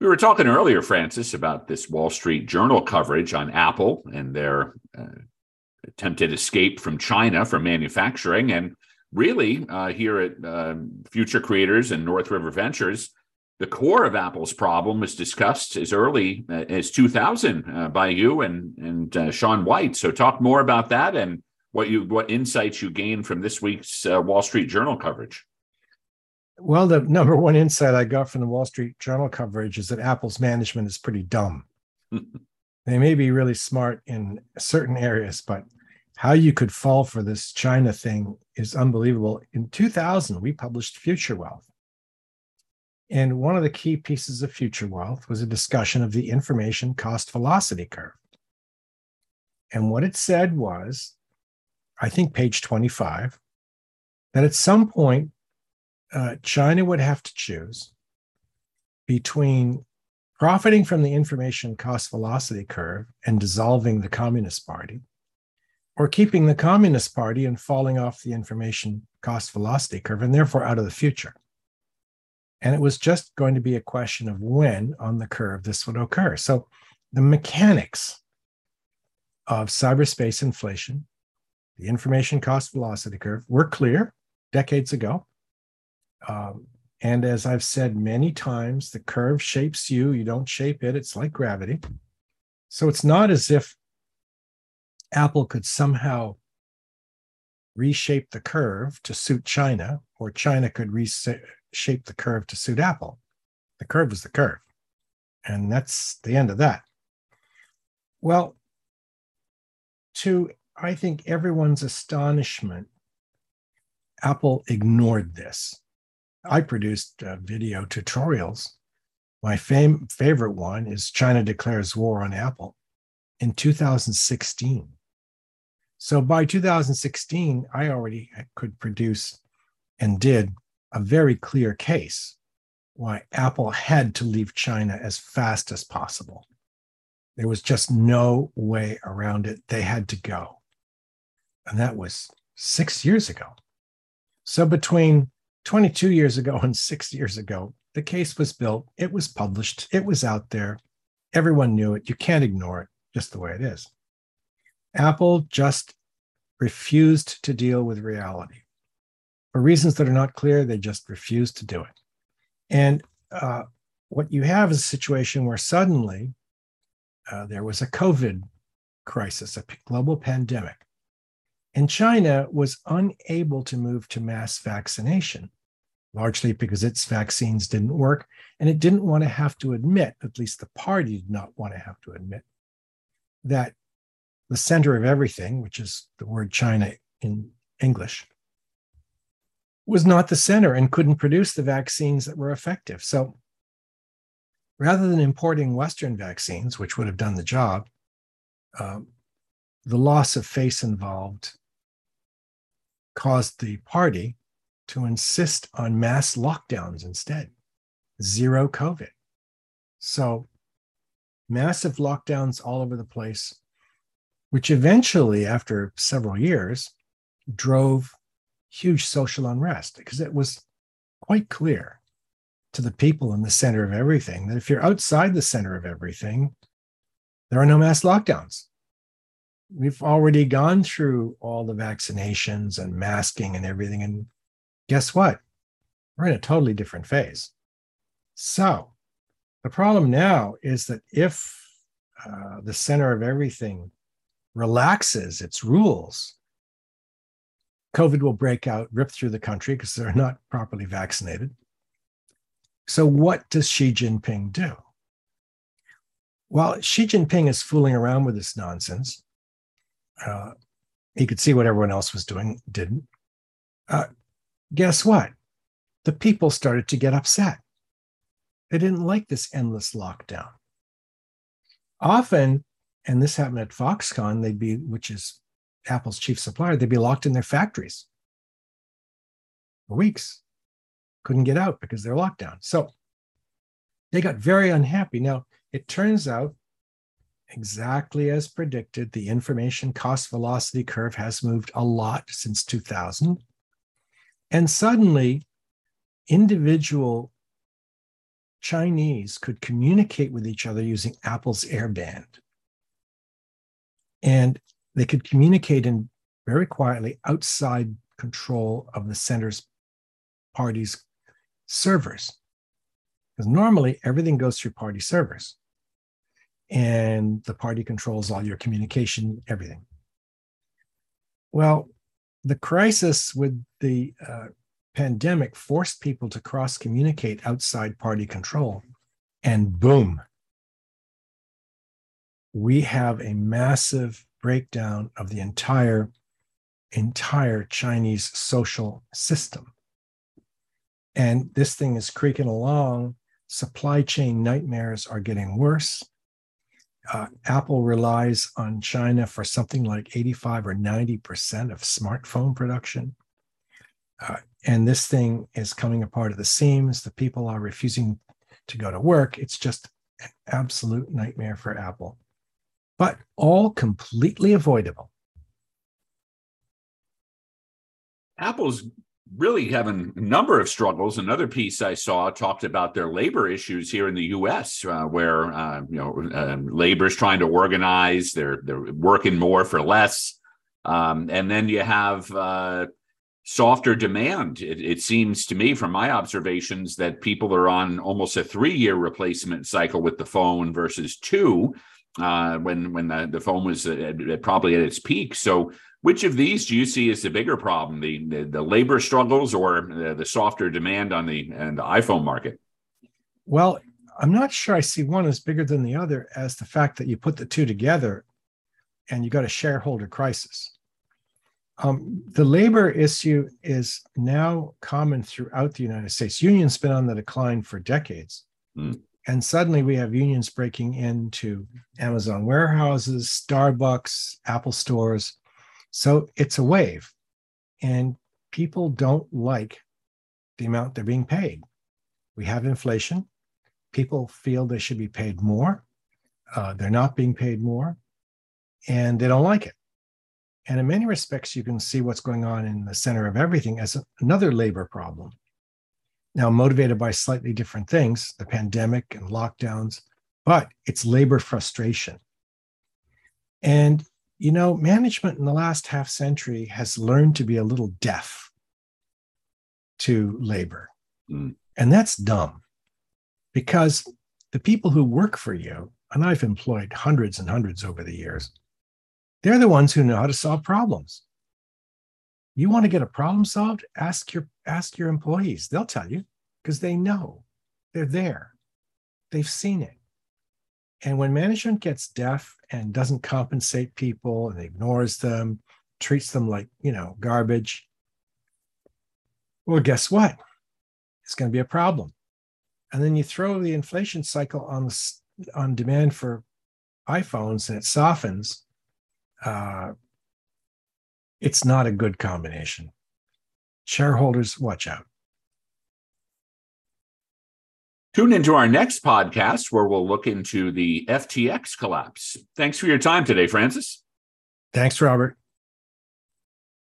We were talking earlier, Francis, about this Wall Street Journal coverage on Apple and their uh, attempted escape from China for manufacturing. And really, uh, here at uh, Future Creators and North River Ventures, the core of Apple's problem was discussed as early uh, as 2000 uh, by you and and uh, Sean White. So, talk more about that and what you what insights you gained from this week's Wall Street Journal coverage. Well, the number one insight I got from the Wall Street Journal coverage is that Apple's management is pretty dumb. they may be really smart in certain areas, but how you could fall for this China thing is unbelievable. In 2000, we published Future Wealth. And one of the key pieces of Future Wealth was a discussion of the information cost velocity curve. And what it said was, I think page 25, that at some point, uh, China would have to choose between profiting from the information cost velocity curve and dissolving the Communist Party, or keeping the Communist Party and falling off the information cost velocity curve and therefore out of the future. And it was just going to be a question of when on the curve this would occur. So the mechanics of cyberspace inflation, the information cost velocity curve, were clear decades ago. Um, and as I've said many times, the curve shapes you, you don't shape it. It's like gravity. So it's not as if Apple could somehow reshape the curve to suit China, or China could reshape the curve to suit Apple. The curve is the curve. And that's the end of that. Well, to I think everyone's astonishment, Apple ignored this. I produced uh, video tutorials. My fam- favorite one is China declares war on Apple in 2016. So by 2016, I already could produce and did a very clear case why Apple had to leave China as fast as possible. There was just no way around it. They had to go. And that was six years ago. So between 22 years ago and six years ago, the case was built, it was published, it was out there. Everyone knew it. You can't ignore it, just the way it is. Apple just refused to deal with reality. For reasons that are not clear, they just refused to do it. And uh, what you have is a situation where suddenly uh, there was a COVID crisis, a global pandemic. And China was unable to move to mass vaccination largely because its vaccines didn't work. And it didn't want to have to admit, at least the party did not want to have to admit, that the center of everything, which is the word China in English, was not the center and couldn't produce the vaccines that were effective. So rather than importing Western vaccines, which would have done the job, um, the loss of face involved caused the party to insist on mass lockdowns instead, zero COVID. So, massive lockdowns all over the place, which eventually, after several years, drove huge social unrest because it was quite clear to the people in the center of everything that if you're outside the center of everything, there are no mass lockdowns. We've already gone through all the vaccinations and masking and everything, and guess what? We're in a totally different phase. So the problem now is that if uh, the center of everything relaxes its rules, COVID will break out, rip through the country because they're not properly vaccinated. So, what does Xi Jinping do? Well, Xi Jinping is fooling around with this nonsense. Uh, he could see what everyone else was doing, didn't. Uh, guess what? The people started to get upset. They didn't like this endless lockdown. Often, and this happened at Foxconn, they'd be, which is Apple's chief supplier, they'd be locked in their factories for weeks. Couldn't get out because they're locked down. So they got very unhappy. Now, it turns out, exactly as predicted, the information cost velocity curve has moved a lot since 2000. And suddenly, individual Chinese could communicate with each other using Apple's airband. And they could communicate in very quietly outside control of the center's party's servers. Because normally everything goes through party servers and the party controls all your communication, everything. Well, the crisis with the uh, pandemic forced people to cross communicate outside party control. And boom, we have a massive breakdown of the entire entire Chinese social system. And this thing is creaking along. Supply chain nightmares are getting worse. Uh, Apple relies on China for something like 85 or 90% of smartphone production. Uh, and this thing is coming apart at the seams. The people are refusing to go to work. It's just an absolute nightmare for Apple, but all completely avoidable. Apple's really having a number of struggles. Another piece I saw talked about their labor issues here in the U.S., uh, where uh, you know uh, labor is trying to organize. They're they're working more for less, um, and then you have uh, softer demand. It, it, seems to me, from my observations, that people are on almost a three-year replacement cycle with the phone versus two. Uh, when when the, the phone was at probably at its peak, so which of these do you see as the bigger problem, the the, the labor struggles or the, the softer demand on the and the iPhone market? Well, I'm not sure I see one as bigger than the other as the fact that you put the two together and you got a shareholder crisis. Um, the labor issue is now common throughout the United States. Unions been on the decline for decades. Mm. And suddenly we have unions breaking into Amazon warehouses, Starbucks, Apple stores, so it's a wave. And people don't like the amount they're being paid. We have inflation. People feel they should be paid more. Uh, they're not being paid more, and they don't like it. And in many respects, you can see what's going on in the center of everything as another labor problem. Now, motivated by slightly different things, the pandemic and lockdowns, but it's labor frustration. And you know, management in the last half century has learned to be a little deaf to labor. Mm. And that's dumb because the people who work for you, and I've employed hundreds and hundreds over the years, they're the ones who know how to solve problems. You want to get a problem solved? Ask your ask your employees. They'll tell you because they know. They're there. They've seen it. And when management gets deaf and doesn't compensate people and ignores them, treats them like, you know, garbage, well, guess what? It's going to be a problem. And then you throw the inflation cycle on the, on demand for iPhones and it softens. Uh, it's not a good combination. Shareholders, watch out. Tune into our next podcast where we'll look into the FTX collapse. Thanks for your time today, Francis. Thanks, Robert.